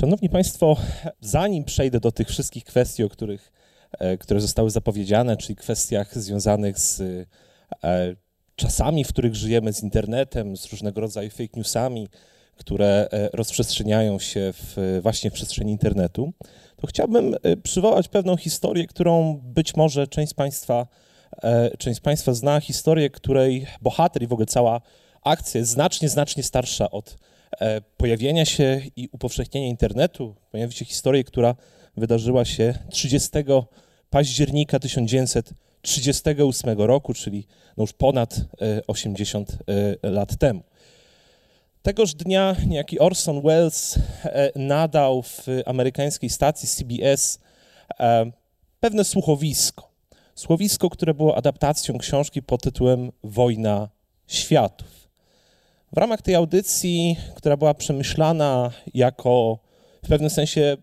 Szanowni Państwo, zanim przejdę do tych wszystkich kwestii, o których, e, które zostały zapowiedziane, czyli kwestiach związanych z e, czasami, w których żyjemy, z internetem, z różnego rodzaju fake newsami, które e, rozprzestrzeniają się w, właśnie w przestrzeni internetu, to chciałbym przywołać pewną historię, którą być może część z Państwa, część z Państwa zna, historię, której bohater i w ogóle cała akcja jest znacznie, znacznie starsza od pojawienia się i upowszechnienia internetu, pojawi się historia, która wydarzyła się 30 października 1938 roku, czyli no już ponad 80 e, e, lat temu. Tegoż dnia niejaki Orson Welles nadał w amerykańskiej stacji CBS pewne słuchowisko. Słuchowisko, które było adaptacją książki pod tytułem Wojna Światów. W ramach tej audycji, która była przemyślana jako w pewnym sensie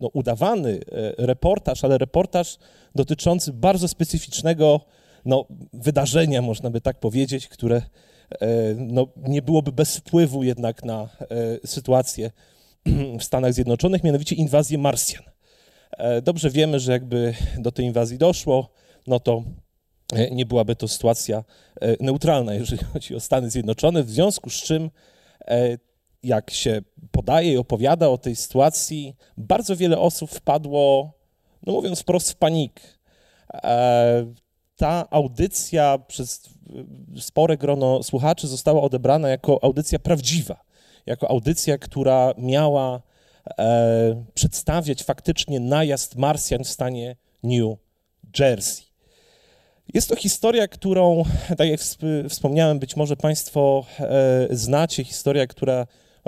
no, udawany e, reportaż, ale reportaż dotyczący bardzo specyficznego no, wydarzenia, można by tak powiedzieć, które e, no, nie byłoby bez wpływu jednak na e, sytuację w Stanach Zjednoczonych, mianowicie inwazję Marsjan. Dobrze wiemy, że jakby do tej inwazji doszło, no to nie byłaby to sytuacja e, neutralna, jeżeli chodzi o Stany Zjednoczone, w związku z czym, e, jak się podaje i opowiada o tej sytuacji, bardzo wiele osób wpadło, no mówiąc wprost, w panik. Ta audycja przez spore grono słuchaczy została odebrana jako audycja prawdziwa, jako audycja, która miała przedstawiać faktycznie najazd Marsjan w stanie New Jersey. Jest to historia, którą, tak jak wspomniałem, być może Państwo e, znacie, historia, która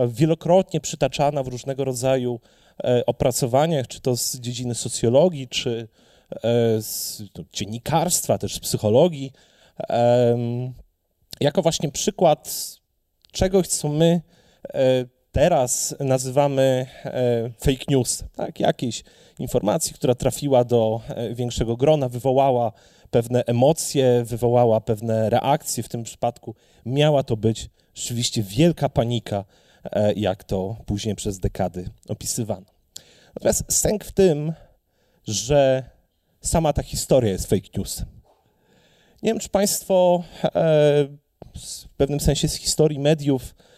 wielokrotnie przytaczana w różnego rodzaju e, opracowaniach, czy to z dziedziny socjologii, czy e, z dziennikarstwa, też z psychologii, jako właśnie przykład czegoś, co my teraz nazywamy fake news, tak? jakiejś informacji, która trafiła do większego grona, wywołała pewne emocje, wywołała pewne reakcje. W tym przypadku miała to być rzeczywiście wielka panika, e, jak to później przez dekady opisywano. Natomiast sęk w tym, że sama ta historia jest fake newsem. Nie wiem, czy Państwo e, w pewnym sensie z historii mediów e,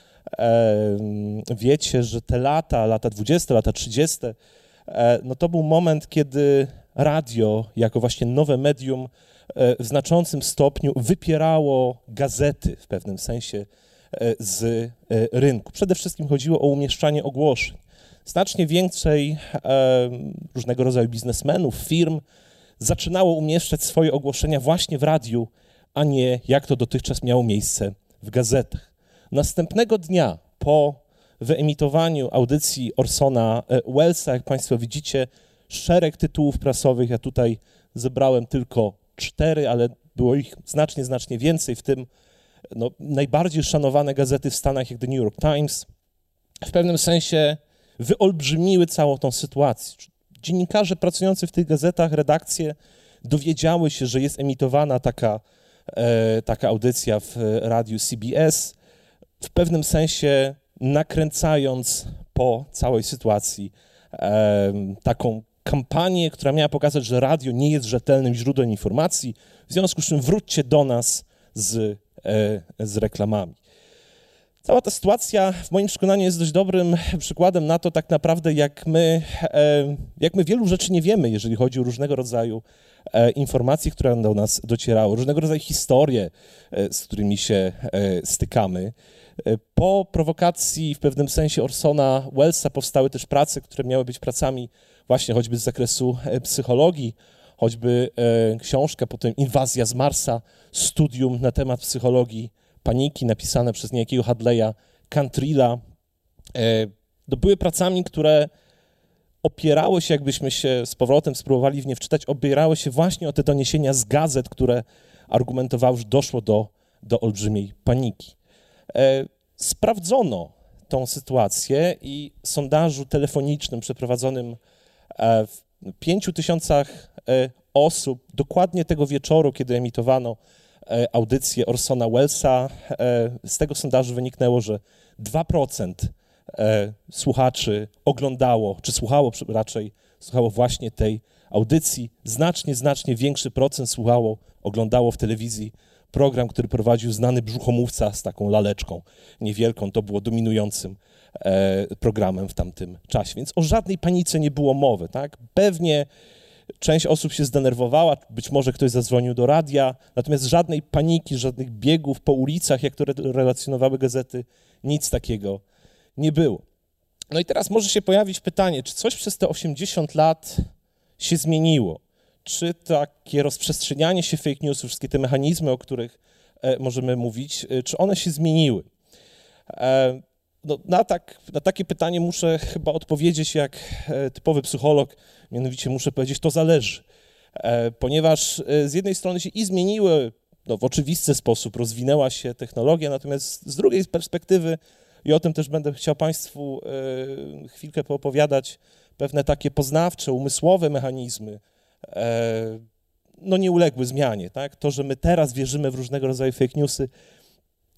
wiecie, że te lata, lata 20, lata 30, no to był moment, kiedy radio jako właśnie nowe medium e, w znaczącym stopniu wypierało gazety w pewnym sensie e, z e, rynku. Przede wszystkim chodziło o umieszczanie ogłoszeń. Znacznie więcej różnego rodzaju biznesmenów, firm zaczynało umieszczać swoje ogłoszenia właśnie w radiu, a nie jak to dotychczas miało miejsce w gazetach. Następnego dnia po wyemitowaniu audycji Orsona Wellsa, jak Państwo widzicie, szereg tytułów prasowych. Ja tutaj zebrałem tylko cztery, ale było ich znacznie, znacznie więcej, w tym no, najbardziej szanowane gazety w Stanach, jak The New York Times, w pewnym sensie wyolbrzymiły całą tą sytuację. Dziennikarze pracujący w tych gazetach, redakcje dowiedziały się, że jest emitowana taka, e, taka audycja w radiu CBS, w pewnym sensie nakręcając po całej sytuacji e, taką kampanię, która miała pokazać, że radio nie jest rzetelnym źródłem informacji, w związku z czym wróćcie do nas z, e, z reklamami. Cała ta sytuacja w moim przekonaniu jest dość dobrym przykładem na to tak naprawdę, jak my, e, jak my wielu rzeczy nie wiemy, jeżeli chodzi o różnego rodzaju e, informacje, które do nas docierały, różnego rodzaju historie, z którymi się stykamy. Po prowokacji w pewnym sensie Orsona Wellsa powstały też prace, które miały być pracami właśnie choćby z zakresu e, psychologii, choćby e, książka, potem Inwazja z Marsa, studium na temat psychologii paniki napisane przez niejakiego Hadleya Cantrilla. E, to były pracami, które opierały się, jakbyśmy się z powrotem spróbowali w nie wczytać, opierały się właśnie o te doniesienia z gazet, które argumentowały, że doszło do, do olbrzymiej paniki. Sprawdzono tą sytuację i sondażu telefonicznym przeprowadzonym E, w pięciu tysiącach e, osób dokładnie tego wieczoru, kiedy emitowano e, audycję Orsona Wellsa, z tego sondażu wyniknęło, że 2% e, słuchaczy oglądało, czy słuchało raczej, słuchało właśnie tej audycji. Znacznie, znacznie większy procent słuchało, oglądało w telewizji program, który prowadził znany brzuchomówca z taką laleczką niewielką. To było dominującym e, programem w tamtym czasie. Więc o żadnej panice nie było mowy. Tak? Pewnie część osób się zdenerwowała, być może ktoś zadzwonił do radia, natomiast żadnej paniki, żadnych biegów po ulicach, jak to relacjonowały gazety, nic takiego nie było. No i teraz może się pojawić pytanie, czy coś przez te 80 lat się zmieniło? Czy takie rozprzestrzenianie się fake newsów, wszystkie te mechanizmy, o których e, możemy mówić, e, czy one się zmieniły? E, no, na, tak, na takie pytanie muszę chyba odpowiedzieć jak typowy psycholog, mianowicie muszę powiedzieć, to zależy. Ponieważ z jednej strony się i zmieniły, no, w oczywisty sposób rozwinęła się technologia, natomiast z drugiej perspektywy, i o tym też będę chciał Państwu chwilkę poopowiadać, pewne takie poznawcze, umysłowe mechanizmy, no nie uległy zmianie. Tak? To, że my teraz wierzymy w różnego rodzaju fake newsy,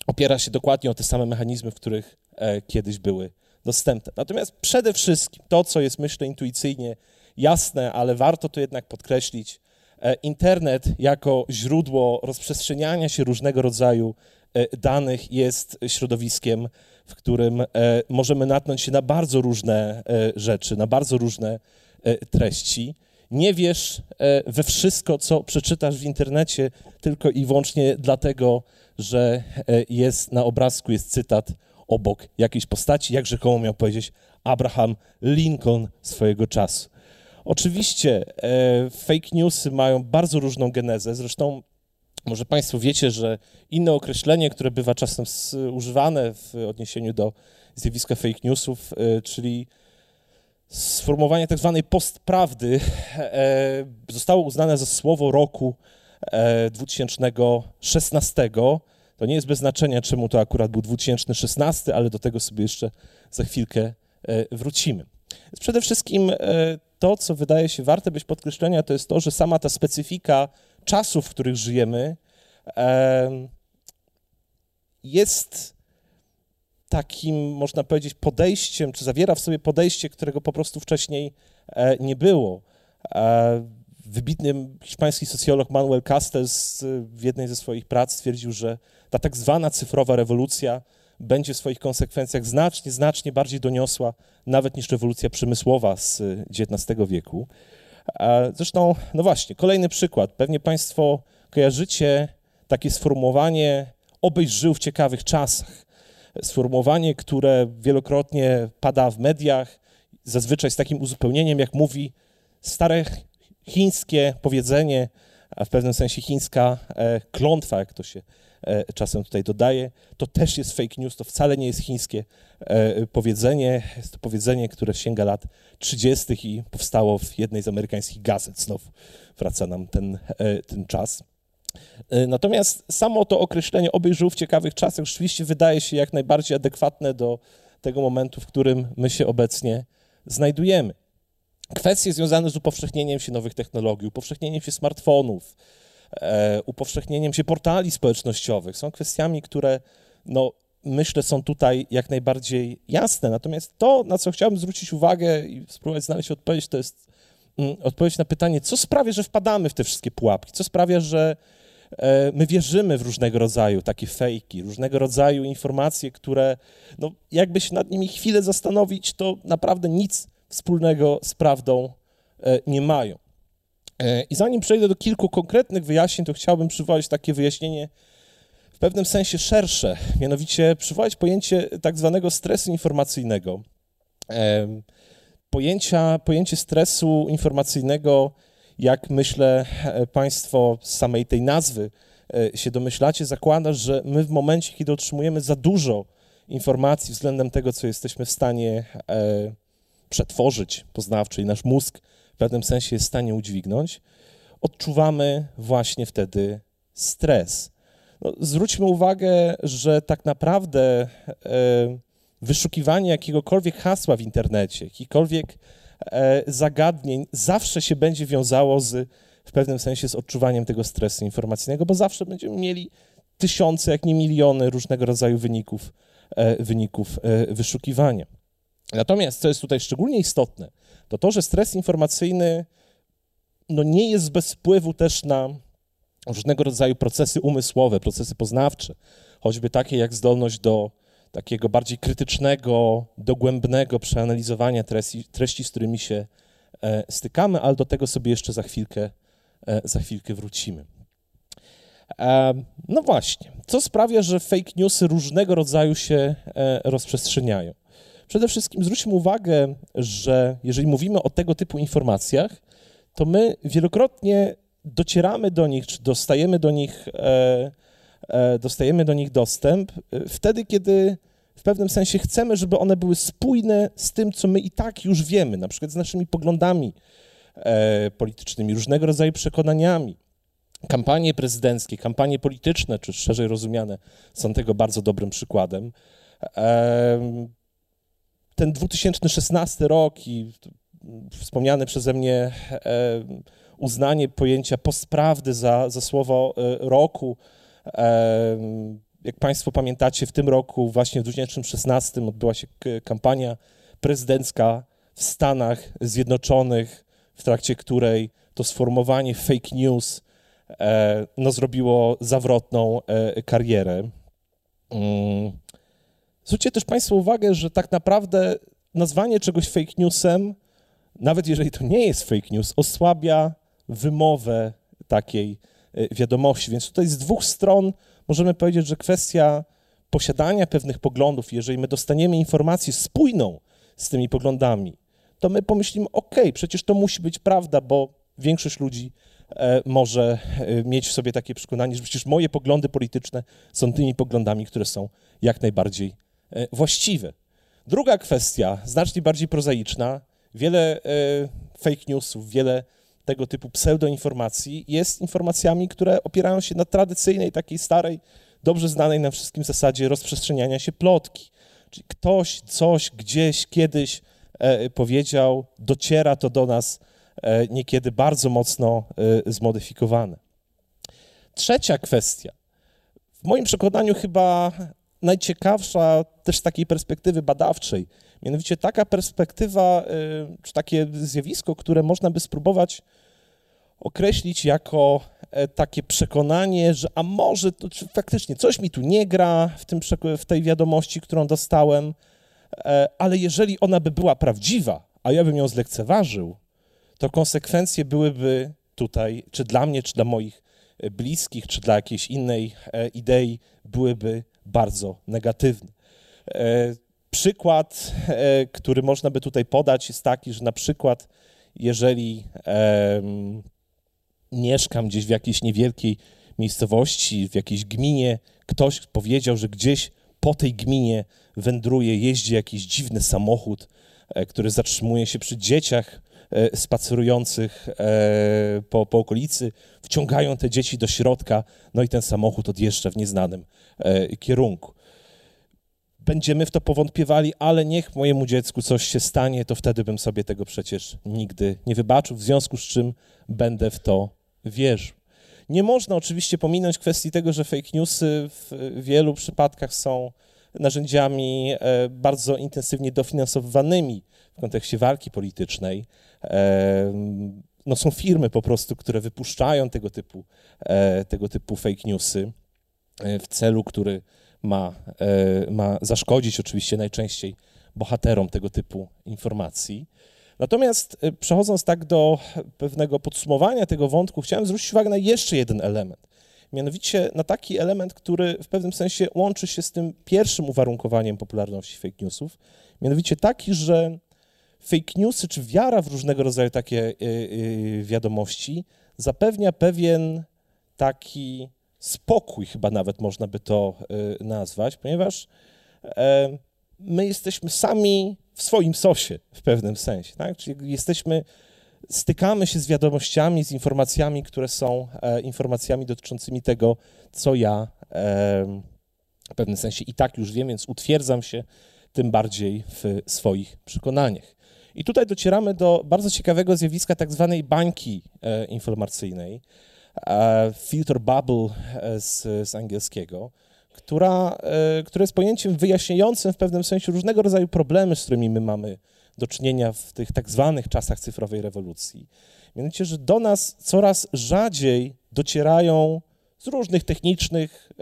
opiera się dokładnie o te same mechanizmy, w których e, kiedyś były dostępne. Natomiast przede wszystkim to, co jest myślę intuicyjnie jasne, ale warto to jednak podkreślić, e, internet jako źródło rozprzestrzeniania się różnego rodzaju danych jest środowiskiem, w którym możemy natknąć się na bardzo różne rzeczy, na bardzo różne treści nie wierz e, we wszystko, co przeczytasz w internecie, tylko i wyłącznie dlatego, że e, jest na obrazku jest cytat obok jakiejś postaci, jak rzekomo miał powiedzieć Abraham Lincoln swojego czasu. Oczywiście e, fake newsy mają bardzo różną genezę, zresztą może Państwo wiecie, że inne określenie, które bywa czasem używane w odniesieniu do zjawiska fake newsów, czyli sformułowanie tak zwanej postprawdy e, zostało uznane za słowo roku 2016. E, to nie jest bez znaczenia, czemu to akurat był 2016, ale do tego sobie jeszcze za chwilkę e, wrócimy. Przede wszystkim to, co wydaje się warte być podkreślenia, to jest to, że sama ta specyfika czasów, w których żyjemy, jest takim, można powiedzieć, podejściem, czy zawiera w sobie podejście, którego po prostu wcześniej e, nie było. E, wybitny hiszpański socjolog Manuel Castells w jednej ze swoich prac stwierdził, że ta tak zwana cyfrowa rewolucja będzie w swoich konsekwencjach znacznie, znacznie bardziej doniosła nawet niż rewolucja przemysłowa z XIX wieku. E, zresztą, no właśnie, kolejny przykład. Pewnie Państwo kojarzycie takie sformułowanie obyś żył w ciekawych czasach sformułowanie, które wielokrotnie pada w mediach, zazwyczaj z takim uzupełnieniem, jak mówi stare chińskie powiedzenie, a w pewnym sensie chińska e, klątwa, jak to się e, czasem tutaj dodaje, to też jest fake news, to wcale nie jest chińskie e, powiedzenie. Jest to powiedzenie, które sięga lat 30. i powstało w jednej z amerykańskich gazet. Znowu wraca nam ten, ten czas. E, natomiast samo to określenie oby żył w ciekawych czasach rzeczywiście wydaje się jak najbardziej adekwatne do tego momentu, w którym my się obecnie znajdujemy. Kwestie związane z upowszechnieniem się nowych technologii, upowszechnieniem się smartfonów, e, upowszechnieniem się portali społecznościowych są kwestiami, które no, myślę są tutaj jak najbardziej jasne. Natomiast to, na co chciałbym zwrócić uwagę i spróbować znaleźć odpowiedź, to jest mm, odpowiedź na pytanie, co sprawia, że wpadamy w te wszystkie pułapki, co sprawia, że my wierzymy w różnego rodzaju takie fejki, różnego rodzaju informacje, które, no, jakby się nad nimi chwilę zastanowić, to naprawdę nic wspólnego z prawdą e, nie mają. E, I zanim przejdę do kilku konkretnych wyjaśnień, to chciałbym przywołać takie wyjaśnienie w pewnym sensie szersze, mianowicie przywołać pojęcie tak zwanego stresu informacyjnego. Pojęcia, pojęcie stresu informacyjnego jak myślę, e, Państwo z samej tej nazwy e, się domyślacie, zakłada, że my w momencie, kiedy otrzymujemy za dużo informacji względem tego, co jesteśmy w stanie e, przetworzyć poznawczo i nasz mózg w pewnym sensie jest w stanie udźwignąć, odczuwamy właśnie wtedy stres. No, zwróćmy uwagę, że tak naprawdę wyszukiwanie jakiegokolwiek hasła w internecie, jakikolwiek zagadnień zawsze się będzie wiązało z, w pewnym sensie z odczuwaniem tego stresu informacyjnego, bo zawsze będziemy mieli tysiące, jak nie miliony różnego rodzaju wyników, e, wyników e, wyszukiwania. Natomiast, co jest tutaj szczególnie istotne, to to, że stres informacyjny no, nie jest bez wpływu też na różnego rodzaju procesy umysłowe, procesy poznawcze, choćby takie jak zdolność do takiego bardziej krytycznego, dogłębnego przeanalizowania treści, treści z którymi się e, stykamy, ale do tego sobie jeszcze za chwilkę, e, za chwilkę wrócimy. E, no właśnie, co sprawia, że fake newsy różnego rodzaju się rozprzestrzeniają? Przede wszystkim zwróćmy uwagę, że jeżeli mówimy o tego typu informacjach, to my wielokrotnie docieramy do nich, czy dostajemy do nich, dostajemy do nich dostęp e, wtedy, kiedy w pewnym sensie chcemy, żeby one były spójne z tym, co my i tak już wiemy, na przykład z naszymi poglądami e, politycznymi, różnego rodzaju przekonaniami. Kampanie prezydenckie, kampanie polityczne, czy szerzej rozumiane, są tego bardzo dobrym przykładem. E, ten 2016 rok i wspomniane przeze mnie e, uznanie pojęcia postprawdy za, za słowo e, roku. E, jak Państwo pamiętacie, w tym roku, właśnie w 2016 odbyła się kampania prezydencka w Stanach Zjednoczonych, w trakcie której to sformułowanie fake news no, zrobiło zawrotną karierę. Mm. Zwróćcie też Państwo uwagę, że tak naprawdę nazwanie czegoś fake newsem, nawet jeżeli to nie jest fake news, osłabia wymowę takiej e, wiadomości. Więc tutaj z dwóch stron możemy powiedzieć, że kwestia posiadania pewnych poglądów, jeżeli my dostaniemy informację spójną z tymi poglądami, to my pomyślimy, ok, przecież to musi być prawda, bo większość ludzi e, może e, mieć w sobie takie przekonanie, że przecież moje poglądy polityczne są tymi poglądami, które są jak najbardziej E, właściwe. Druga kwestia, znacznie bardziej prozaiczna, wiele fake newsów, wiele tego typu pseudoinformacji jest informacjami, które opierają się na tradycyjnej, takiej starej, dobrze znanej nam wszystkim zasadzie rozprzestrzeniania się plotki. Czyli ktoś coś gdzieś kiedyś e, powiedział, dociera to do nas niekiedy bardzo mocno zmodyfikowane. Trzecia kwestia. W moim przekonaniu chyba najciekawsza też z takiej perspektywy badawczej. Mianowicie taka perspektywa, y, czy takie zjawisko, które można by spróbować określić jako e, takie przekonanie, że a może to, faktycznie coś mi tu nie gra w, tym, w tej wiadomości, którą dostałem, e, ale jeżeli ona by była prawdziwa, a ja bym ją zlekceważył, to konsekwencje byłyby tutaj, czy dla mnie, czy dla moich bliskich, czy dla jakiejś innej idei, byłyby bardzo negatywny. E, przykład, e, który można by tutaj podać, jest taki, że na przykład, jeżeli mieszkam gdzieś w jakiejś niewielkiej miejscowości, w jakiejś gminie, ktoś powiedział, że gdzieś po tej gminie wędruje, jeździ jakiś dziwny samochód, e, który zatrzymuje się przy dzieciach spacerujących po, po okolicy, wciągają te dzieci do środka, no i ten samochód odjeżdża w nieznanym kierunku będziemy w to powątpiewali, ale niech mojemu dziecku coś się stanie, to wtedy bym sobie tego przecież nigdy nie wybaczył, w związku z czym będę w to wierzył. Nie można oczywiście pominąć kwestii tego, że fake newsy w wielu przypadkach są narzędziami e, bardzo intensywnie dofinansowywanymi w kontekście walki politycznej. E, no są firmy po prostu, które wypuszczają tego typu, e, tego typu fake newsy w celu, który ma, e, ma zaszkodzić oczywiście najczęściej bohaterom tego typu informacji. Natomiast e, przechodząc tak do pewnego podsumowania tego wątku, chciałem zwrócić uwagę na jeszcze jeden element. Mianowicie na taki element, który w pewnym sensie łączy się z tym pierwszym uwarunkowaniem popularności fake newsów, mianowicie taki, że fake newsy czy wiara w różnego rodzaju takie e, wiadomości zapewnia pewien taki spokój, chyba nawet można by to y, nazwać, ponieważ e, my jesteśmy sami w swoim sosie w pewnym sensie, tak? Czyli jesteśmy, stykamy się z wiadomościami, z informacjami, które są e, informacjami dotyczącymi tego, co ja e, w pewnym sensie i tak już wiem, więc utwierdzam się tym bardziej w swoich przekonaniach. I tutaj docieramy do bardzo ciekawego zjawiska tak zwanej bańki informacyjnej, filter bubble e, z, z angielskiego, która, która jest pojęciem wyjaśniającym w pewnym sensie różnego rodzaju problemy, z którymi my mamy do czynienia w tych tak zwanych czasach cyfrowej rewolucji. Mianowicie, że do nas coraz rzadziej docierają z różnych technicznych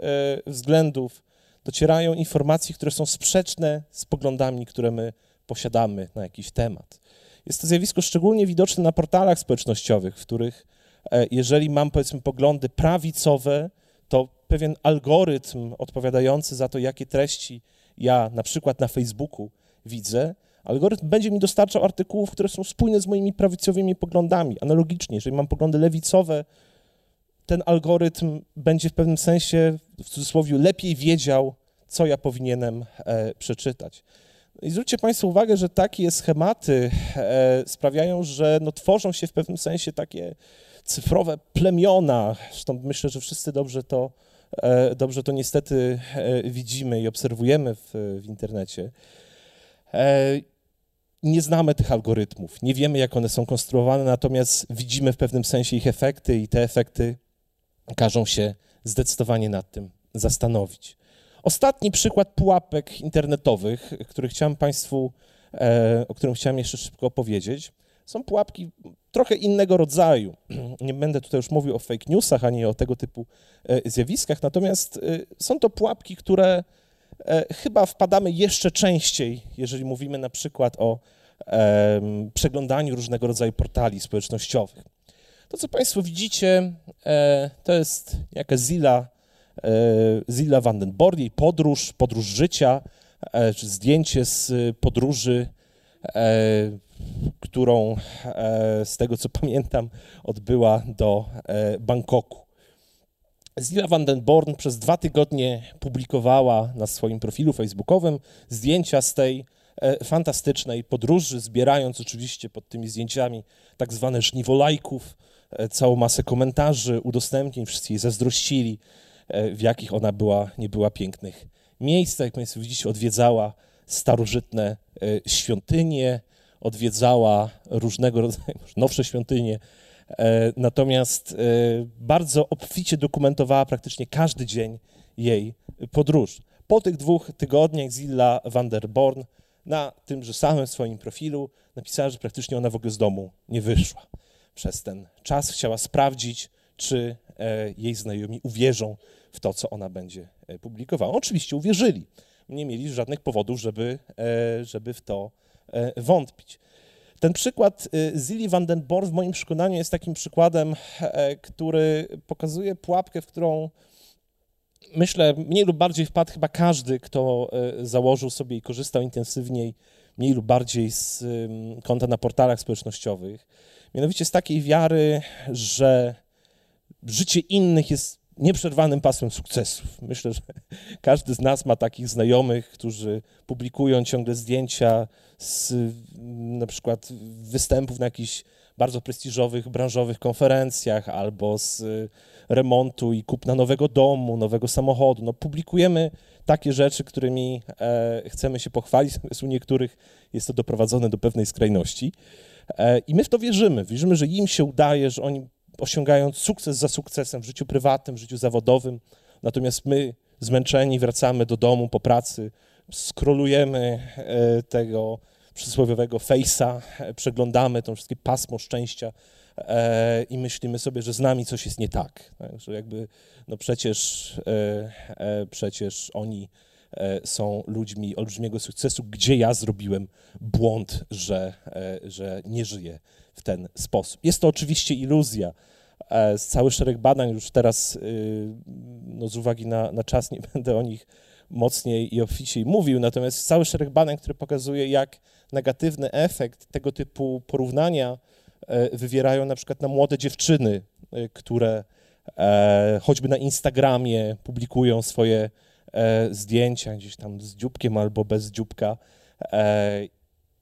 względów, docierają informacje, które są sprzeczne z poglądami, które my posiadamy na jakiś temat. Jest to zjawisko szczególnie widoczne na portalach społecznościowych, w których e, jeżeli mam powiedzmy poglądy prawicowe, to pewien algorytm odpowiadający za to, jakie treści ja na przykład na Facebooku widzę, algorytm będzie mi dostarczał artykułów, które są spójne z moimi prawicowymi poglądami. Analogicznie, jeżeli mam poglądy lewicowe, ten algorytm będzie w pewnym sensie, w cudzysłowie, lepiej wiedział, co ja powinienem e, przeczytać. I zwróćcie Państwo uwagę, że takie schematy e, sprawiają, że no, tworzą się w pewnym sensie takie cyfrowe plemiona. Zresztą myślę, że wszyscy dobrze to, e, dobrze to niestety e, widzimy i obserwujemy w, w internecie. Nie znamy tych algorytmów, nie wiemy, jak one są konstruowane, natomiast widzimy w pewnym sensie ich efekty i te efekty każą się zdecydowanie nad tym zastanowić. Ostatni przykład pułapek internetowych, który chciałem Państwu, e, o którym chciałem jeszcze szybko opowiedzieć, są pułapki trochę innego rodzaju. Nie będę tutaj już mówił o fake newsach ani o tego typu e, zjawiskach, natomiast e, są to pułapki, które chyba wpadamy jeszcze częściej, jeżeli mówimy na przykład o przeglądaniu różnego rodzaju portali społecznościowych. To, co Państwo widzicie, to jest jakaś Zilla E, Zilla van den Bord, jej podróż, podróż życia, e, zdjęcie z podróży, e, którą z tego co pamiętam odbyła do Bangkoku. Zilla van den Born przez dwa tygodnie publikowała na swoim profilu facebookowym zdjęcia z tej fantastycznej podróży, zbierając oczywiście pod tymi zdjęciami tak zwane żniwo lajków, całą masę komentarzy, udostępnień, wszyscy jej zazdrościli, E, w jakich ona była, nie była pięknych miejscach. Jak Państwo widzicie, odwiedzała starożytne e, świątynie, odwiedzała różnego rodzaju nowsze świątynie, e, natomiast bardzo obficie dokumentowała praktycznie każdy dzień jej podróż. Po tych dwóch tygodniach Zilla van der Born na tymże samym swoim profilu napisała, że praktycznie ona w ogóle z domu nie wyszła. Przez ten czas chciała sprawdzić, czy E, jej znajomi uwierzą w to, co ona będzie e, publikowała. Oczywiście uwierzyli. Nie mieli żadnych powodów, żeby, e, żeby w to wątpić. Ten przykład Zilli van den Born w moim przekonaniu jest takim przykładem, który pokazuje pułapkę, w którą myślę mniej lub bardziej wpadł chyba każdy, kto założył sobie i korzystał intensywniej, mniej lub bardziej z konta na portalach społecznościowych. Mianowicie z takiej wiary, że życie innych jest nieprzerwanym pasem sukcesów. Myślę, że każdy z nas ma takich znajomych, którzy publikują ciągle zdjęcia z na przykład występów na jakichś bardzo prestiżowych, branżowych konferencjach albo z remontu i kupna nowego domu, nowego samochodu. No, publikujemy takie rzeczy, którymi e, chcemy się pochwalić, natomiast u niektórych jest to doprowadzone do pewnej skrajności. E, I my w to wierzymy. Wierzymy, że im się udaje, że oni osiągając sukces za sukcesem w życiu prywatnym, w życiu zawodowym. Natomiast my, zmęczeni, wracamy do domu po pracy, skrolujemy e, tego przysłowiowego face'a, e, przeglądamy to wszystkie pasmo szczęścia e, i myślimy sobie, że z nami coś jest nie tak. tak że jakby, no przecież, przecież oni są ludźmi olbrzymiego sukcesu, gdzie ja zrobiłem błąd, że, że nie żyję w ten sposób. Jest to oczywiście iluzja. E, cały szereg badań, już teraz y, no z uwagi na, na czas nie będę o nich mocniej i obficiej mówił, natomiast cały szereg badań, które pokazuje, jak negatywny efekt tego typu porównania e, wywierają na przykład na młode dziewczyny, e, które choćby na Instagramie publikują swoje zdjęcia gdzieś tam z dzióbkiem albo bez dzióbka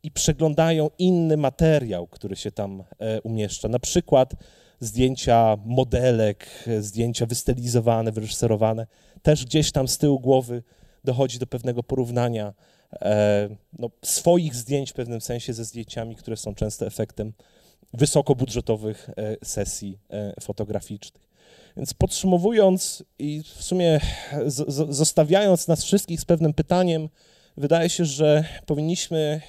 i przeglądają inny materiał, który się tam umieszcza. Na przykład zdjęcia modelek, zdjęcia wystylizowane, wyreżyserowane. Też gdzieś tam z tyłu głowy dochodzi do pewnego porównania e, no, swoich zdjęć w pewnym sensie ze zdjęciami, które są często efektem wysokobudżetowych e, sesji fotograficznych. Więc podsumowując i w sumie zostawiając nas wszystkich z pewnym pytaniem, wydaje się, że powinniśmy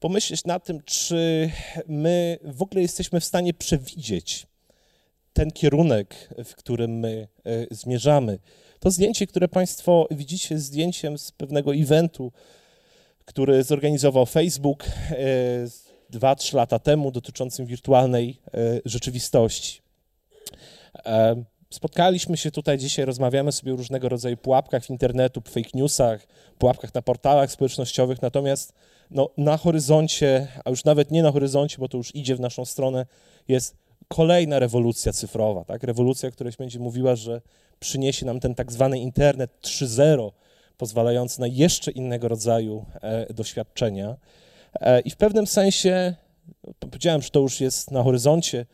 pomyśleć nad tym, czy my w ogóle jesteśmy w stanie przewidzieć ten kierunek, w którym my e, zmierzamy. To zdjęcie, które Państwo widzicie, jest zdjęciem z pewnego eventu, który zorganizował Facebook 2-3 e, lata temu dotyczącym wirtualnej e, rzeczywistości. Spotkaliśmy się tutaj dzisiaj, rozmawiamy sobie o różnego rodzaju pułapkach internetu, fake newsach, pułapkach na portalach społecznościowych, natomiast no, na horyzoncie, a już nawet nie na horyzoncie, bo to już idzie w naszą stronę, jest kolejna rewolucja cyfrowa, tak? Rewolucja, która będzie mówiła, że przyniesie nam ten tak zwany internet 3.0, pozwalający na jeszcze innego rodzaju e, doświadczenia. E, I w pewnym sensie, no, powiedziałem, że to już jest na horyzoncie,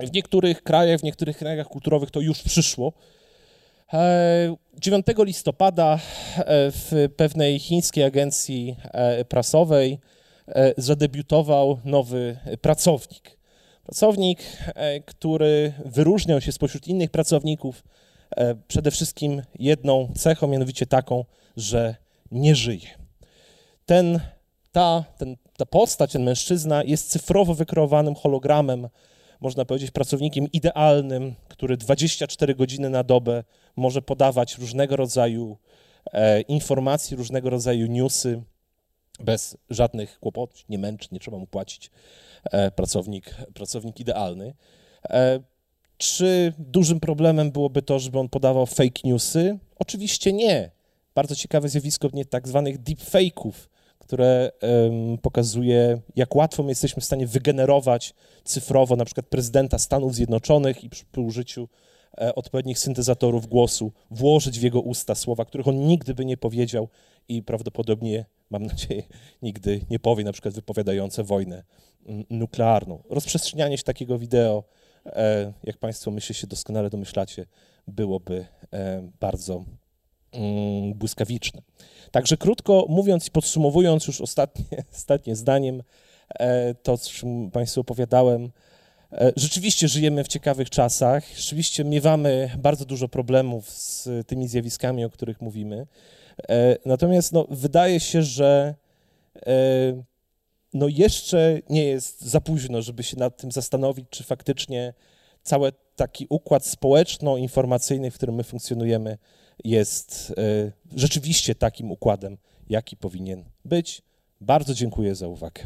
w niektórych krajach, w niektórych krajach kulturowych to już przyszło. 9 e, listopada e, w pewnej chińskiej agencji e, prasowej zadebiutował nowy pracownik. Pracownik, który wyróżniał się spośród innych pracowników przede wszystkim jedną cechą, mianowicie taką, że nie żyje. Ten, ta, ten, ta postać, ten mężczyzna jest cyfrowo wykreowanym hologramem można powiedzieć, pracownikiem idealnym, który 24 godziny na dobę może podawać różnego rodzaju e, informacji, różnego rodzaju newsy bez żadnych kłopotów, nie męczy, nie trzeba mu płacić. E, pracownik, pracownik idealny. E, czy dużym problemem byłoby to, żeby on podawał fake newsy? Oczywiście nie. Bardzo ciekawe zjawisko nie tak zwanych deepfake'ów, które um, pokazuje, jak łatwo my jesteśmy w stanie wygenerować cyfrowo na przykład prezydenta Stanów Zjednoczonych i przy, przy użyciu odpowiednich syntezatorów głosu włożyć w jego usta słowa, których on nigdy by nie powiedział i prawdopodobnie, mam nadzieję, nigdy nie powie, na przykład wypowiadające wojnę mm, nuklearną. Rozprzestrzenianie się takiego wideo, e, jak Państwo myślę się doskonale domyślacie, byłoby e, bardzo mm, błyskawiczne. Także krótko mówiąc i podsumowując już ostatnie, ostatnie zdaniem, e, to, o czym Państwu opowiadałem, e, Rzeczywiście żyjemy w ciekawych czasach, rzeczywiście miewamy bardzo dużo problemów z tymi zjawiskami, o których mówimy. E, natomiast no, wydaje się, że no, jeszcze nie jest za późno, żeby się nad tym zastanowić, czy faktycznie cały taki układ społeczno-informacyjny, w którym my funkcjonujemy, jest e, rzeczywiście takim układem, jaki powinien być. Bardzo dziękuję za uwagę.